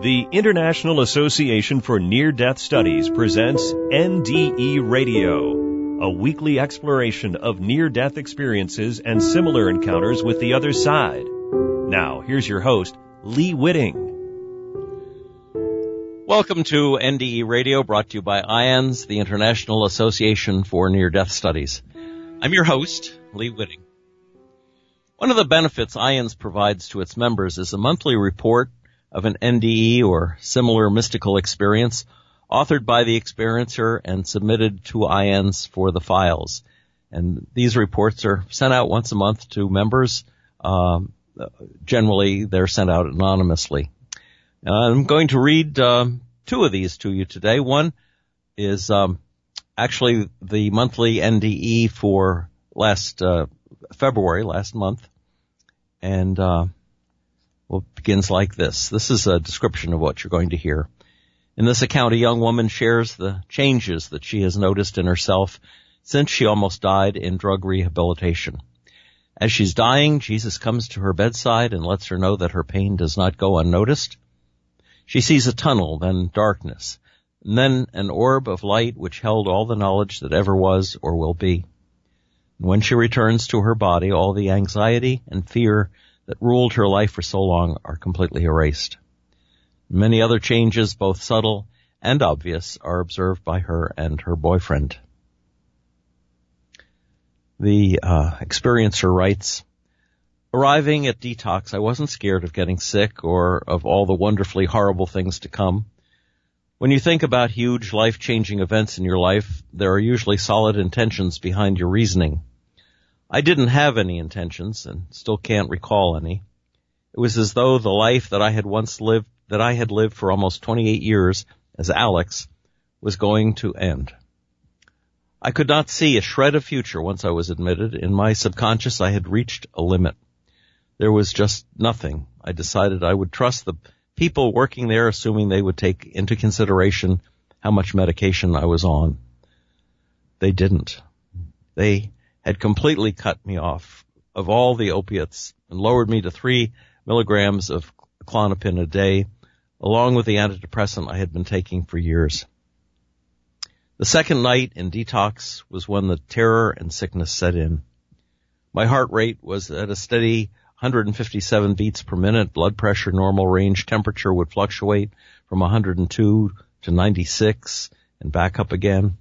The International Association for Near Death Studies presents NDE Radio, a weekly exploration of near death experiences and similar encounters with the other side. Now, here's your host, Lee Witting. Welcome to NDE Radio, brought to you by IANDS, the International Association for Near Death Studies. I'm your host, Lee Witting. One of the benefits IANDS provides to its members is a monthly report of an NDE or similar mystical experience authored by the experiencer and submitted to IANDS for the files. And these reports are sent out once a month to members. Um, generally, they're sent out anonymously. I'm going to read um, two of these to you today. One is um, actually the monthly NDE for last uh, February, last month. And, uh, well, begins like this. This is a description of what you're going to hear. In this account, a young woman shares the changes that she has noticed in herself since she almost died in drug rehabilitation. As she's dying, Jesus comes to her bedside and lets her know that her pain does not go unnoticed. She sees a tunnel, then darkness, and then an orb of light which held all the knowledge that ever was or will be. And When she returns to her body, all the anxiety and fear that ruled her life for so long are completely erased. Many other changes, both subtle and obvious, are observed by her and her boyfriend. The uh, experiencer writes, Arriving at detox, I wasn't scared of getting sick or of all the wonderfully horrible things to come. When you think about huge life-changing events in your life, there are usually solid intentions behind your reasoning. I didn't have any intentions and still can't recall any. It was as though the life that I had once lived, that I had lived for almost 28 years as Alex, was going to end. I could not see a shred of future once I was admitted. In my subconscious, I had reached a limit. There was just nothing. I decided I would trust the people working there, assuming they would take into consideration how much medication I was on. They didn't. They had completely cut me off of all the opiates and lowered me to three milligrams of Klonopin a day, along with the antidepressant I had been taking for years. The second night in detox was when the terror and sickness set in. My heart rate was at a steady 157 beats per minute, blood pressure normal range, temperature would fluctuate from 102 to 96 and back up again.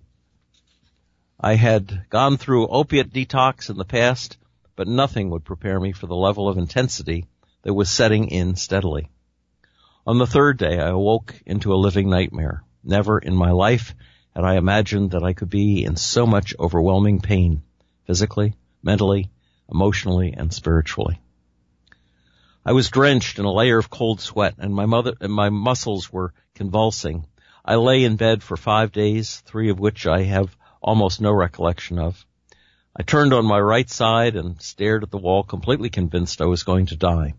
I had gone through opiate detox in the past, but nothing would prepare me for the level of intensity that was setting in steadily. On the third day, I awoke into a living nightmare. Never in my life had I imagined that I could be in so much overwhelming pain, physically, mentally, emotionally, and spiritually. I was drenched in a layer of cold sweat and my mother, and my muscles were convulsing. I lay in bed for five days, three of which I have almost no recollection of. I turned on my right side and stared at the wall, completely convinced I was going to die.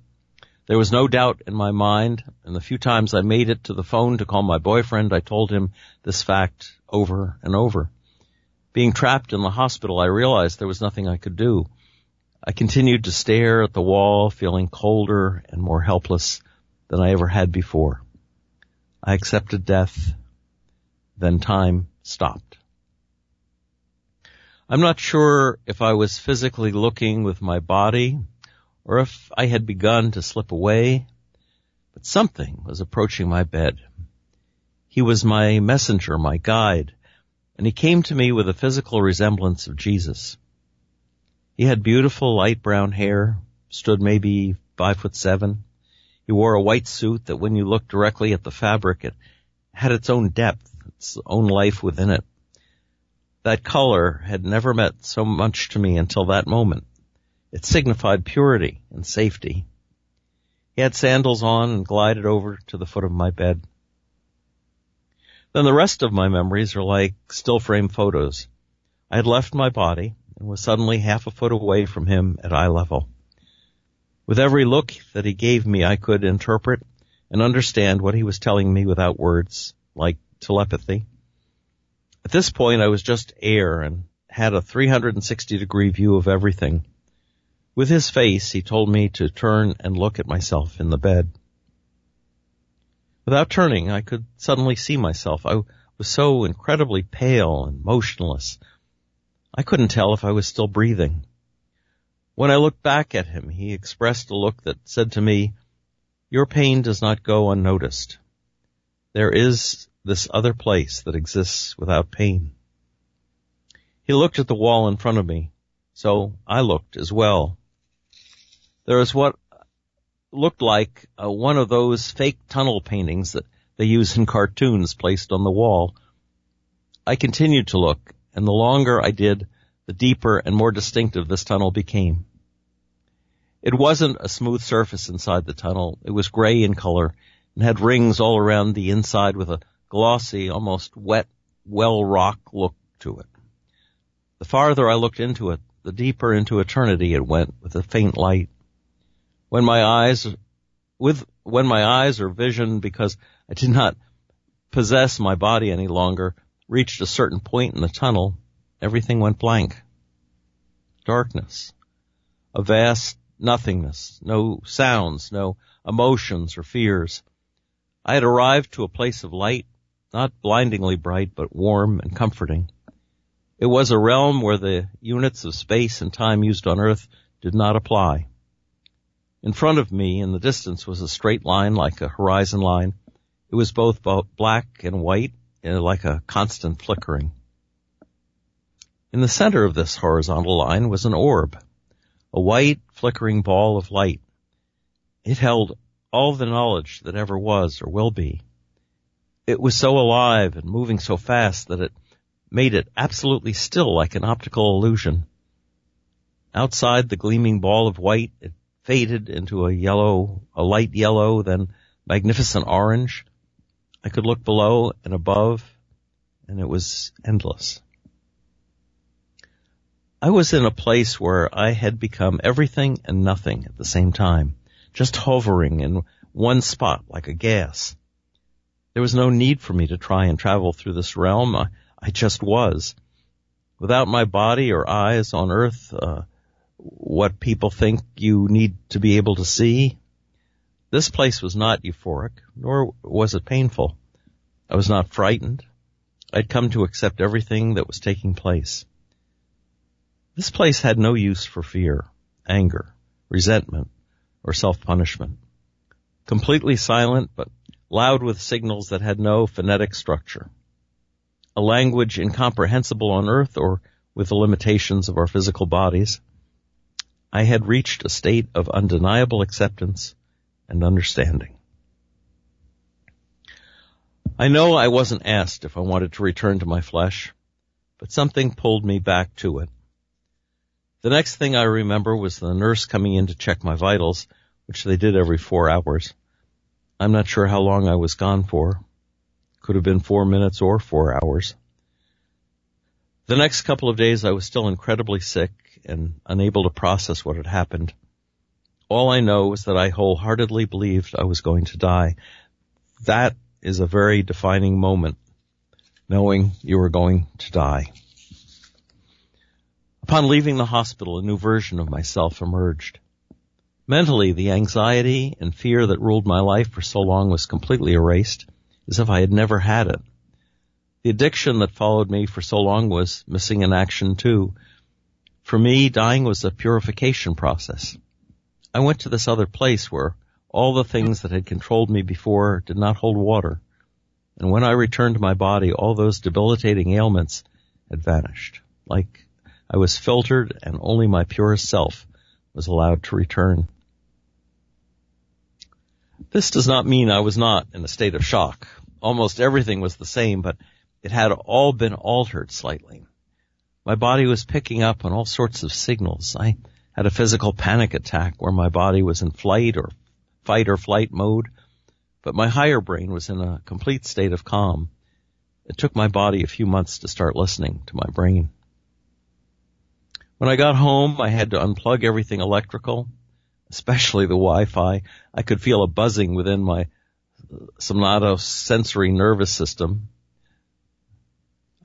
There was no doubt in my mind, and the few times I made it to the phone to call my boyfriend, I told him this fact over and over. Being trapped in the hospital, I realized there was nothing I could do. I continued to stare at the wall, feeling colder and more helpless than I ever had before. I accepted death, then time stopped. I'm not sure if I was physically looking with my body or if I had begun to slip away, but something was approaching my bed. He was my messenger, my guide, and he came to me with a physical resemblance of Jesus. He had beautiful light brown hair, stood maybe five foot seven. He wore a white suit that when you looked directly at the fabric, it had its own depth, its own life within it. That color had never meant so much to me until that moment. It signified purity and safety. He had sandals on and glided over to the foot of my bed. Then the rest of my memories are like still frame photos. I had left my body and was suddenly half a foot away from him at eye level. With every look that he gave me, I could interpret and understand what he was telling me without words, like telepathy. At this point, I was just air and had a 360 degree view of everything. With his face, he told me to turn and look at myself in the bed. Without turning, I could suddenly see myself. I was so incredibly pale and motionless. I couldn't tell if I was still breathing. When I looked back at him, he expressed a look that said to me, your pain does not go unnoticed. There is this other place that exists without pain. He looked at the wall in front of me, so I looked as well. There was what looked like one of those fake tunnel paintings that they use in cartoons placed on the wall. I continued to look, and the longer I did, the deeper and more distinctive this tunnel became. It wasn't a smooth surface inside the tunnel. It was gray in color and had rings all around the inside with a glossy, almost wet, well rock look to it. The farther I looked into it, the deeper into eternity it went with a faint light. When my eyes, with, when my eyes or vision, because I did not possess my body any longer, reached a certain point in the tunnel, everything went blank. Darkness. A vast nothingness. No sounds, no emotions or fears. I had arrived to a place of light, not blindingly bright, but warm and comforting. It was a realm where the units of space and time used on earth did not apply. In front of me in the distance was a straight line like a horizon line. It was both black and white, eh, like a constant flickering. In the center of this horizontal line was an orb, a white flickering ball of light. It held all the knowledge that ever was or will be. It was so alive and moving so fast that it made it absolutely still like an optical illusion. Outside the gleaming ball of white, it faded into a yellow, a light yellow, then magnificent orange. I could look below and above, and it was endless. I was in a place where I had become everything and nothing at the same time, just hovering in one spot like a gas. There was no need for me to try and travel through this realm. I, I just was. Without my body or eyes on earth, uh, what people think you need to be able to see. This place was not euphoric, nor was it painful. I was not frightened. I'd come to accept everything that was taking place. This place had no use for fear, anger, resentment, or self-punishment. Completely silent, but loud with signals that had no phonetic structure. A language incomprehensible on earth or with the limitations of our physical bodies. I had reached a state of undeniable acceptance and understanding. I know I wasn't asked if I wanted to return to my flesh, but something pulled me back to it. The next thing I remember was the nurse coming in to check my vitals, which they did every four hours. I'm not sure how long I was gone for. Could have been four minutes or four hours. The next couple of days I was still incredibly sick and unable to process what had happened. All I know is that I wholeheartedly believed I was going to die. That is a very defining moment, knowing you are going to die. Upon leaving the hospital, a new version of myself emerged. Mentally, the anxiety and fear that ruled my life for so long was completely erased, as if I had never had it. The addiction that followed me for so long was missing in action too, for me, dying was a purification process. I went to this other place where all the things that had controlled me before did not hold water. And when I returned to my body, all those debilitating ailments had vanished. Like I was filtered and only my purest self was allowed to return. This does not mean I was not in a state of shock. Almost everything was the same, but it had all been altered slightly. My body was picking up on all sorts of signals. I had a physical panic attack where my body was in flight or fight or flight mode, but my higher brain was in a complete state of calm. It took my body a few months to start listening to my brain. When I got home, I had to unplug everything electrical, especially the Wi-Fi. I could feel a buzzing within my somatosensory nervous system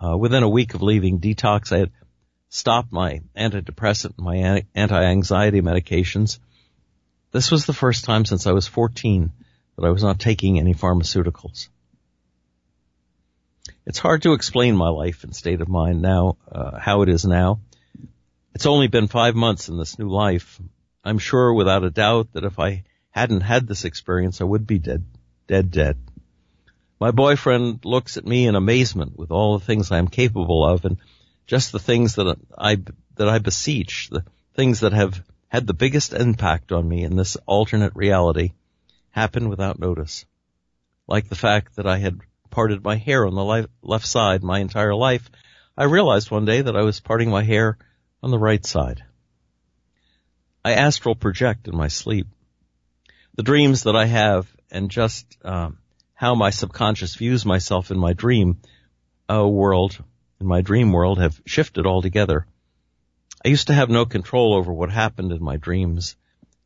uh, within a week of leaving detox, I had stopped my antidepressant, my anti-anxiety medications. This was the first time since I was 14 that I was not taking any pharmaceuticals. It's hard to explain my life and state of mind now, uh, how it is now. It's only been five months in this new life. I'm sure without a doubt that if I hadn't had this experience, I would be dead, dead, dead. My boyfriend looks at me in amazement with all the things I am capable of and just the things that I, that I beseech, the things that have had the biggest impact on me in this alternate reality happen without notice. Like the fact that I had parted my hair on the left side my entire life, I realized one day that I was parting my hair on the right side. I astral project in my sleep. The dreams that I have and just um, how my subconscious views myself in my dream uh, world, in my dream world, have shifted altogether. I used to have no control over what happened in my dreams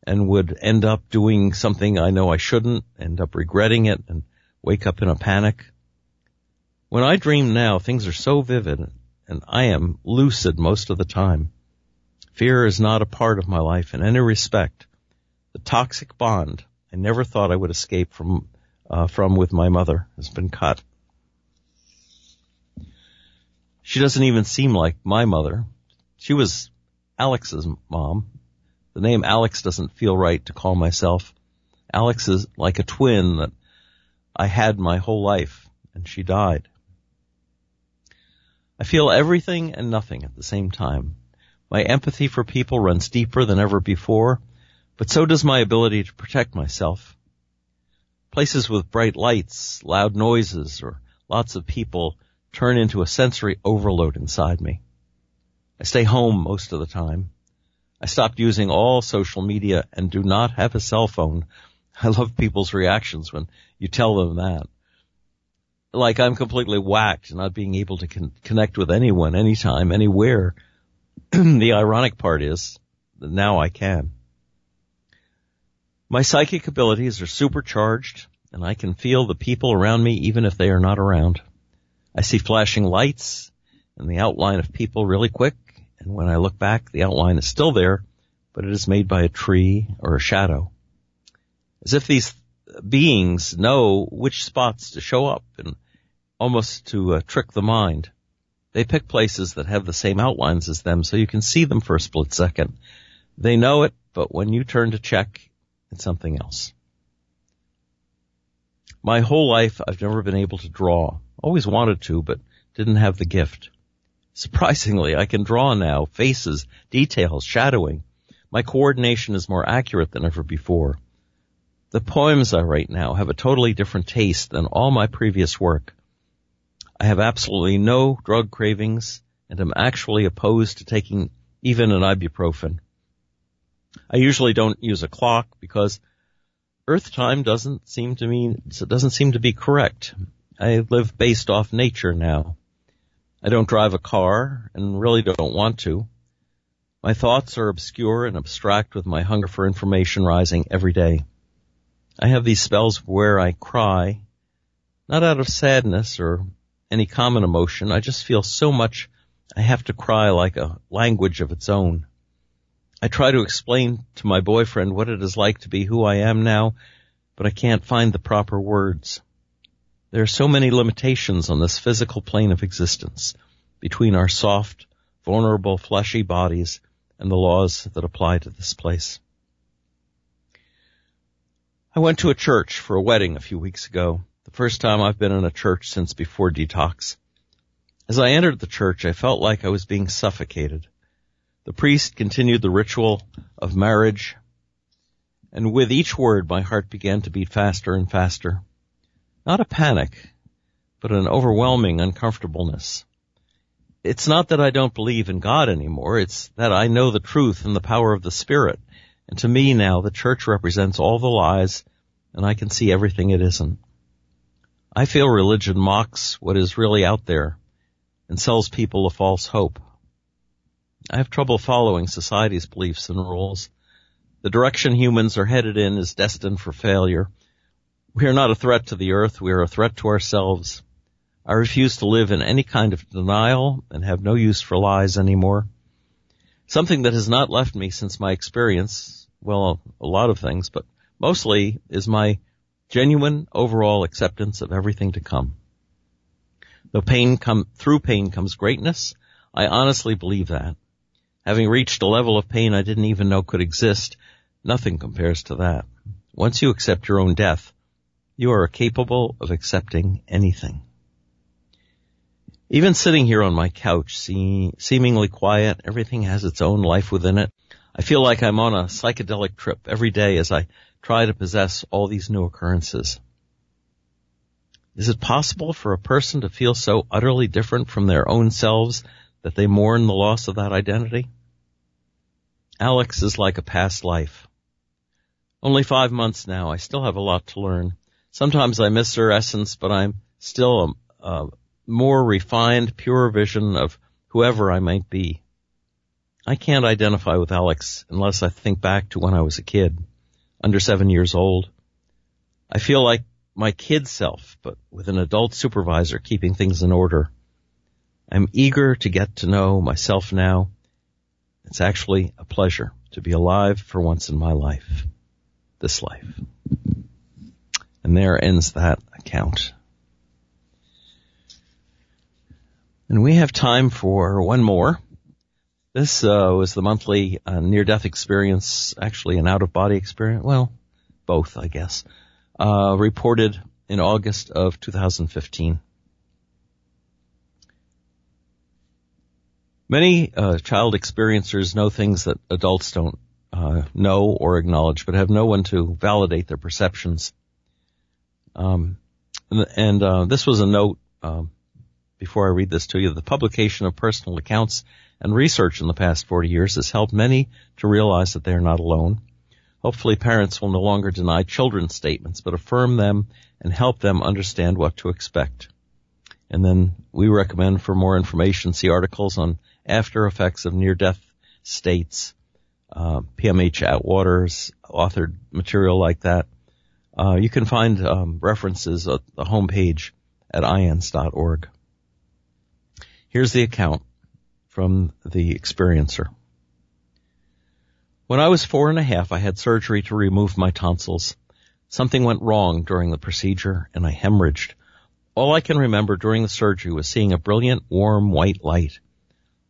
and would end up doing something I know I shouldn't, end up regretting it, and wake up in a panic. When I dream now, things are so vivid and I am lucid most of the time. Fear is not a part of my life in any respect. The toxic bond I never thought I would escape from, uh, from with my mother has been cut. She doesn't even seem like my mother. She was Alex's mom. The name Alex doesn't feel right to call myself. Alex is like a twin that I had my whole life and she died. I feel everything and nothing at the same time. My empathy for people runs deeper than ever before, but so does my ability to protect myself. Places with bright lights, loud noises, or lots of people turn into a sensory overload inside me. I stay home most of the time. I stopped using all social media and do not have a cell phone. I love people's reactions when you tell them that like I'm completely whacked, not being able to con- connect with anyone, anytime, anywhere. the ironic part is that now I can. My psychic abilities are supercharged and I can feel the people around me even if they are not around. I see flashing lights and the outline of people really quick and when I look back the outline is still there, but it is made by a tree or a shadow. As if these beings know which spots to show up and almost to uh, trick the mind. They pick places that have the same outlines as them so you can see them for a split second. They know it, but when you turn to check, it's something else. My whole life I've never been able to draw. Always wanted to, but didn't have the gift. Surprisingly, I can draw now, faces, details, shadowing. My coordination is more accurate than ever before. The poems I write now have a totally different taste than all my previous work. I have absolutely no drug cravings and am actually opposed to taking even an ibuprofen. I usually don't use a clock because Earth time doesn't seem to mean, doesn't seem to be correct. I live based off nature now. I don't drive a car and really don't want to. My thoughts are obscure and abstract with my hunger for information rising every day. I have these spells where I cry, not out of sadness or any common emotion. I just feel so much I have to cry like a language of its own. I try to explain to my boyfriend what it is like to be who I am now, but I can't find the proper words. There are so many limitations on this physical plane of existence between our soft, vulnerable, fleshy bodies and the laws that apply to this place. I went to a church for a wedding a few weeks ago, first time I've been in a church since before detox. As I entered the church, I felt like I was being suffocated. The priest continued the ritual of marriage, and with each word my heart began to beat faster and faster. Not a panic, but an overwhelming uncomfortableness. It's not that I don't believe in God anymore, it's that I know the truth and the power of the Spirit, and to me now, the church represents all the lies, and I can see everything it isn't. I feel religion mocks what is really out there and sells people a false hope. I have trouble following society's beliefs and rules. The direction humans are headed in is destined for failure. We are not a threat to the earth, we are a threat to ourselves. I refuse to live in any kind of denial and have no use for lies anymore. Something that has not left me since my experience, well, a lot of things, but mostly is my Genuine overall acceptance of everything to come. Though pain come, through pain comes greatness, I honestly believe that. Having reached a level of pain I didn't even know could exist, nothing compares to that. Once you accept your own death, you are capable of accepting anything. Even sitting here on my couch, see, seemingly quiet, everything has its own life within it. I feel like I'm on a psychedelic trip every day as I try to possess all these new occurrences. Is it possible for a person to feel so utterly different from their own selves that they mourn the loss of that identity? Alex is like a past life. Only five months now. I still have a lot to learn. Sometimes I miss her essence, but I'm still a, a more refined, pure vision of whoever I might be. I can't identify with Alex unless I think back to when I was a kid, under seven years old. I feel like my kid self, but with an adult supervisor keeping things in order. I'm eager to get to know myself now. It's actually a pleasure to be alive for once in my life, this life. And there ends that account. And we have time for one more. This uh, was the monthly uh, near-death experience, actually an out-of-body experience. Well, both, I guess. Uh, reported in August of 2015. Many uh, child experiencers know things that adults don't uh, know or acknowledge, but have no one to validate their perceptions. Um, and, and uh, this was a note um, before I read this to you. The publication of personal accounts and research in the past 40 years has helped many to realize that they are not alone. Hopefully parents will no longer deny children's statements, but affirm them and help them understand what to expect. And then we recommend for more information, see articles on after effects of near-death states, uh, PMH Atwater's authored material like that. Uh, you can find um, references at the homepage at iands.org. Here's the account from the experiencer. When I was four and a half, I had surgery to remove my tonsils. Something went wrong during the procedure and I hemorrhaged. All I can remember during the surgery was seeing a brilliant, warm, white light.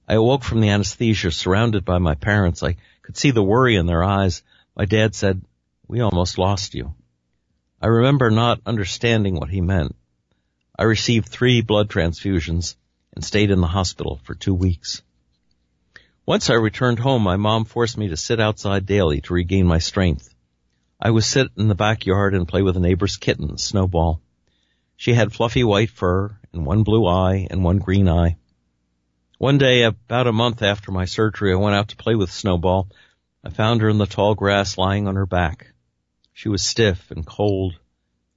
I awoke from the anesthesia surrounded by my parents. I could see the worry in their eyes. My dad said, we almost lost you. I remember not understanding what he meant. I received three blood transfusions and stayed in the hospital for two weeks. Once I returned home, my mom forced me to sit outside daily to regain my strength. I would sit in the backyard and play with a neighbor's kitten, Snowball. She had fluffy white fur and one blue eye and one green eye. One day, about a month after my surgery, I went out to play with Snowball. I found her in the tall grass lying on her back. She was stiff and cold,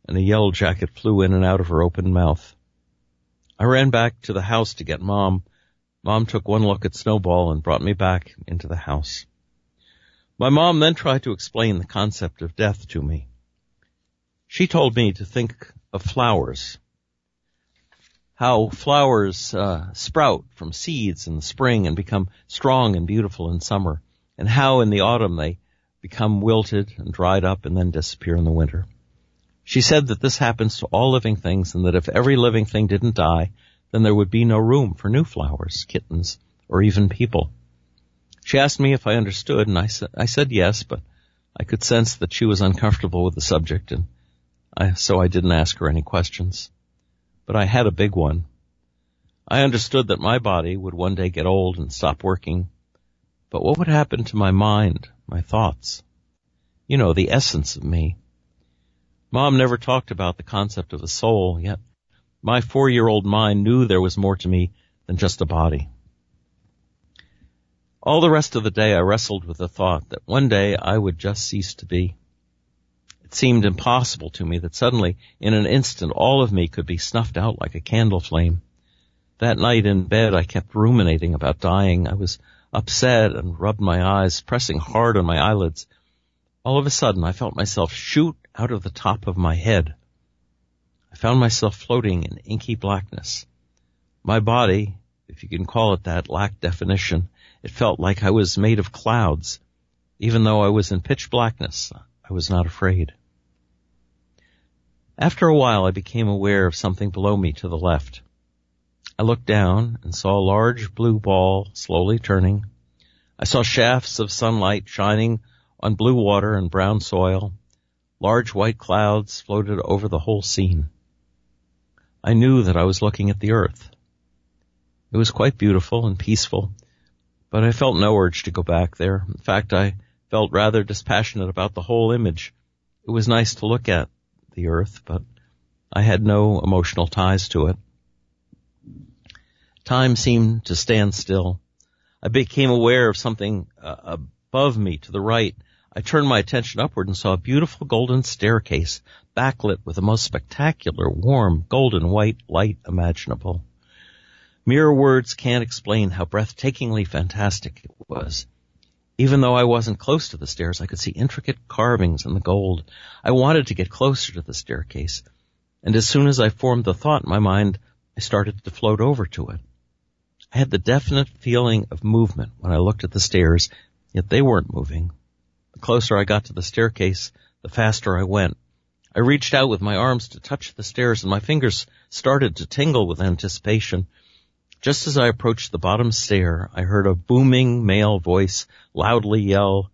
and a yellow jacket flew in and out of her open mouth. I ran back to the house to get mom. Mom took one look at Snowball and brought me back into the house. My mom then tried to explain the concept of death to me. She told me to think of flowers. How flowers uh, sprout from seeds in the spring and become strong and beautiful in summer, and how in the autumn they become wilted and dried up and then disappear in the winter. She said that this happens to all living things and that if every living thing didn't die, then there would be no room for new flowers, kittens, or even people. She asked me if I understood and I said, I said yes, but I could sense that she was uncomfortable with the subject and I, so I didn't ask her any questions. But I had a big one. I understood that my body would one day get old and stop working. But what would happen to my mind, my thoughts? You know, the essence of me. Mom never talked about the concept of a soul, yet my four-year-old mind knew there was more to me than just a body. All the rest of the day I wrestled with the thought that one day I would just cease to be. It seemed impossible to me that suddenly, in an instant, all of me could be snuffed out like a candle flame. That night in bed I kept ruminating about dying. I was upset and rubbed my eyes, pressing hard on my eyelids. All of a sudden I felt myself shoot out of the top of my head. I found myself floating in inky blackness. My body, if you can call it that, lacked definition. It felt like I was made of clouds. Even though I was in pitch blackness, I was not afraid. After a while, I became aware of something below me to the left. I looked down and saw a large blue ball slowly turning. I saw shafts of sunlight shining on blue water and brown soil. Large white clouds floated over the whole scene. I knew that I was looking at the earth. It was quite beautiful and peaceful, but I felt no urge to go back there. In fact, I felt rather dispassionate about the whole image. It was nice to look at the earth, but I had no emotional ties to it. Time seemed to stand still. I became aware of something uh, above me to the right. I turned my attention upward and saw a beautiful golden staircase backlit with the most spectacular, warm, golden white light imaginable. Mere words can't explain how breathtakingly fantastic it was. Even though I wasn't close to the stairs, I could see intricate carvings in the gold. I wanted to get closer to the staircase, and as soon as I formed the thought in my mind, I started to float over to it. I had the definite feeling of movement when I looked at the stairs, yet they weren't moving. The closer I got to the staircase, the faster I went. I reached out with my arms to touch the stairs and my fingers started to tingle with anticipation. Just as I approached the bottom stair, I heard a booming male voice loudly yell,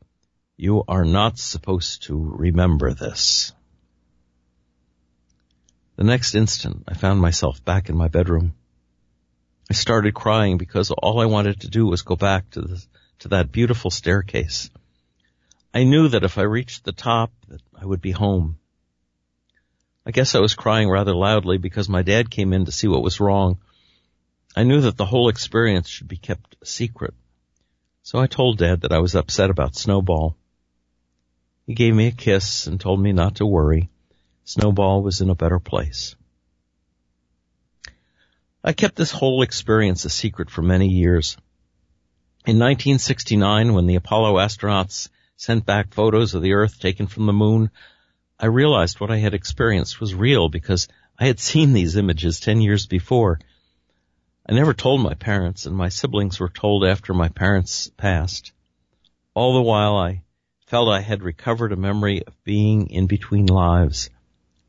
you are not supposed to remember this. The next instant, I found myself back in my bedroom. I started crying because all I wanted to do was go back to the, to that beautiful staircase. I knew that if I reached the top that I would be home. I guess I was crying rather loudly because my dad came in to see what was wrong. I knew that the whole experience should be kept secret. So I told dad that I was upset about Snowball. He gave me a kiss and told me not to worry. Snowball was in a better place. I kept this whole experience a secret for many years. In 1969, when the Apollo astronauts sent back photos of the Earth taken from the moon, I realized what I had experienced was real because I had seen these images 10 years before. I never told my parents and my siblings were told after my parents passed. All the while I felt I had recovered a memory of being in between lives.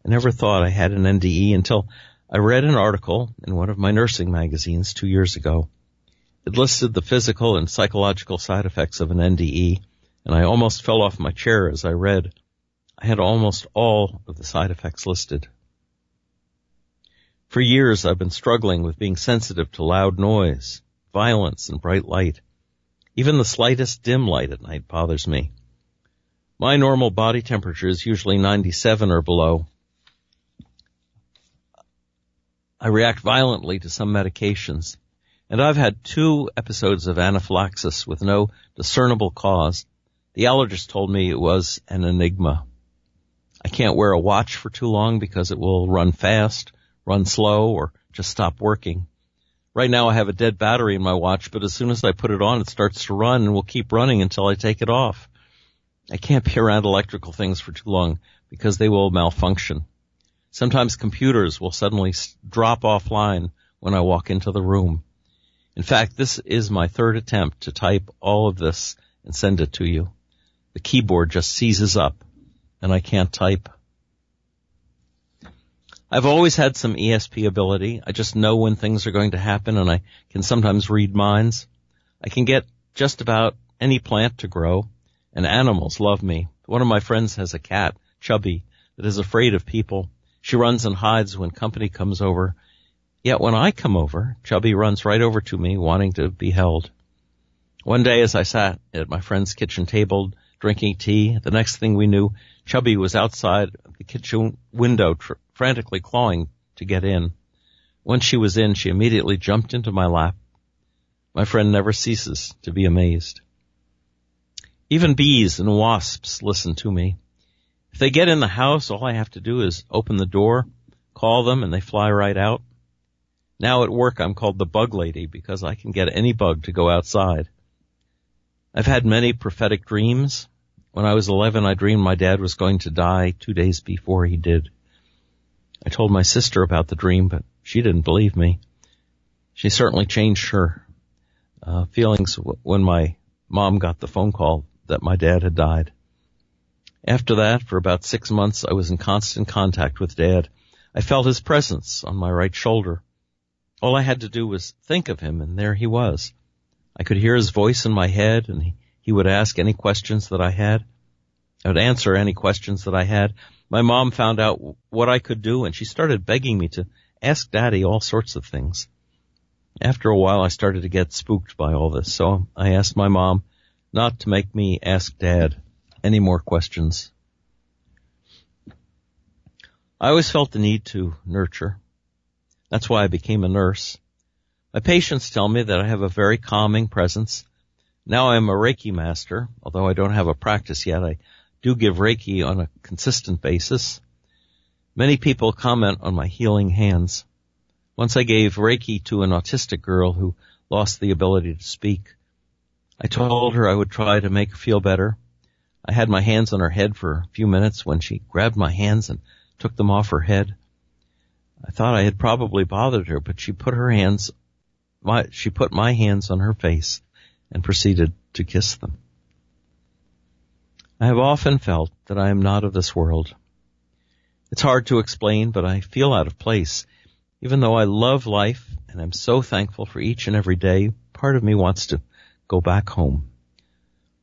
I never thought I had an NDE until I read an article in one of my nursing magazines two years ago. It listed the physical and psychological side effects of an NDE, and I almost fell off my chair as I read. I had almost all of the side effects listed. For years I've been struggling with being sensitive to loud noise, violence, and bright light. Even the slightest dim light at night bothers me. My normal body temperature is usually 97 or below, I react violently to some medications, and I've had two episodes of anaphylaxis with no discernible cause. The allergist told me it was an enigma. I can't wear a watch for too long because it will run fast, run slow, or just stop working. Right now I have a dead battery in my watch, but as soon as I put it on, it starts to run and will keep running until I take it off. I can't be around electrical things for too long because they will malfunction. Sometimes computers will suddenly drop offline when I walk into the room. In fact, this is my third attempt to type all of this and send it to you. The keyboard just seizes up and I can't type. I've always had some ESP ability. I just know when things are going to happen and I can sometimes read minds. I can get just about any plant to grow and animals love me. One of my friends has a cat, Chubby, that is afraid of people she runs and hides when company comes over. Yet when I come over, Chubby runs right over to me wanting to be held. One day as I sat at my friend's kitchen table drinking tea, the next thing we knew, Chubby was outside the kitchen window tr- frantically clawing to get in. Once she was in, she immediately jumped into my lap. My friend never ceases to be amazed. Even bees and wasps listen to me. If they get in the house, all I have to do is open the door, call them, and they fly right out. Now at work, I'm called the bug lady because I can get any bug to go outside. I've had many prophetic dreams. When I was 11, I dreamed my dad was going to die two days before he did. I told my sister about the dream, but she didn't believe me. She certainly changed her uh, feelings when my mom got the phone call that my dad had died. After that, for about six months, I was in constant contact with Dad. I felt his presence on my right shoulder. All I had to do was think of him, and there he was. I could hear his voice in my head, and he, he would ask any questions that I had. I would answer any questions that I had. My mom found out what I could do, and she started begging me to ask Daddy all sorts of things. After a while, I started to get spooked by all this, so I asked my mom not to make me ask Dad any more questions. I always felt the need to nurture. That's why I became a nurse. My patients tell me that I have a very calming presence. Now I'm a Reiki master, although I don't have a practice yet. I do give Reiki on a consistent basis. Many people comment on my healing hands. Once I gave Reiki to an autistic girl who lost the ability to speak. I told her I would try to make her feel better. I had my hands on her head for a few minutes when she grabbed my hands and took them off her head. I thought I had probably bothered her, but she put her hands, my, she put my hands on her face and proceeded to kiss them. I have often felt that I am not of this world. It's hard to explain, but I feel out of place. Even though I love life and I'm so thankful for each and every day, part of me wants to go back home.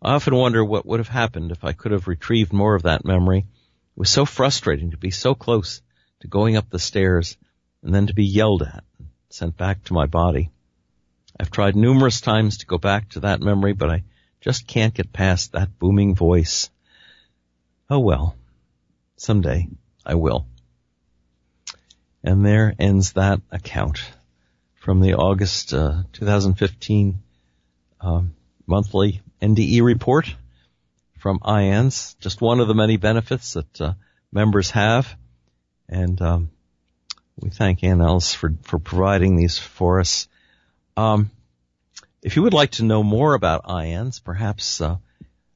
I often wonder what would have happened if I could have retrieved more of that memory. It was so frustrating to be so close to going up the stairs and then to be yelled at and sent back to my body. I've tried numerous times to go back to that memory, but I just can't get past that booming voice. Oh well, someday I will. And there ends that account from the August uh, 2015 um, monthly NDE report from IANDS. just one of the many benefits that uh, members have. And um, we thank Ann Ellis for, for providing these for us. Um, if you would like to know more about IANDS, perhaps uh,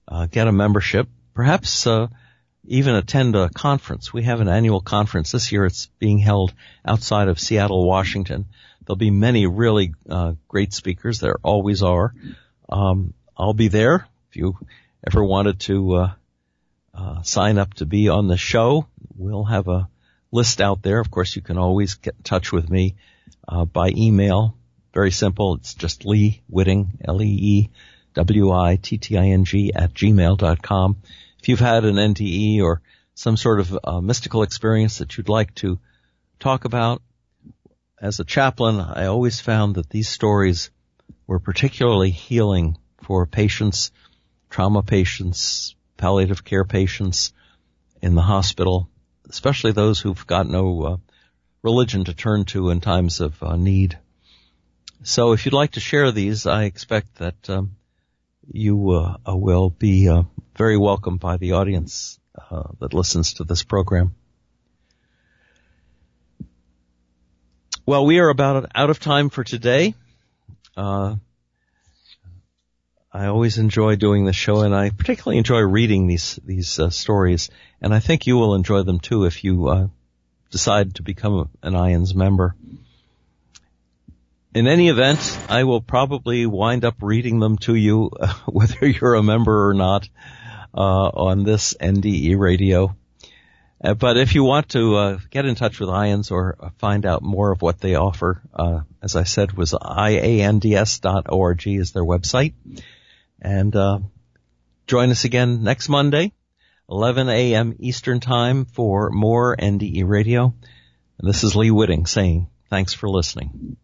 uh, get a membership, perhaps uh, even attend a conference. We have an annual conference this year. It's being held outside of Seattle, Washington. There'll be many really uh, great speakers. There always are. Um, I'll be there. If you ever wanted to uh, uh, sign up to be on the show, we'll have a list out there. Of course, you can always get in touch with me uh, by email. Very simple. It's just Lee Witting, L-E-E-W-I-T-T-I-N-G at gmail dot com. If you've had an NDE or some sort of uh, mystical experience that you'd like to talk about, as a chaplain, I always found that these stories were particularly healing for patients, trauma patients, palliative care patients in the hospital, especially those who've got no uh, religion to turn to in times of uh, need. So if you'd like to share these, I expect that um, you uh, will be uh, very welcome by the audience uh, that listens to this program. Well, we are about out of time for today. Uh, I always enjoy doing the show, and I particularly enjoy reading these these uh, stories. And I think you will enjoy them too if you uh, decide to become an IANDS member. In any event, I will probably wind up reading them to you, uh, whether you're a member or not, uh, on this NDE radio. Uh, but if you want to uh, get in touch with IANDS or find out more of what they offer, as I said, was iands.org is their website. And uh, join us again next Monday, 11 a.m. Eastern Time for more NDE Radio. And this is Lee Witting saying thanks for listening.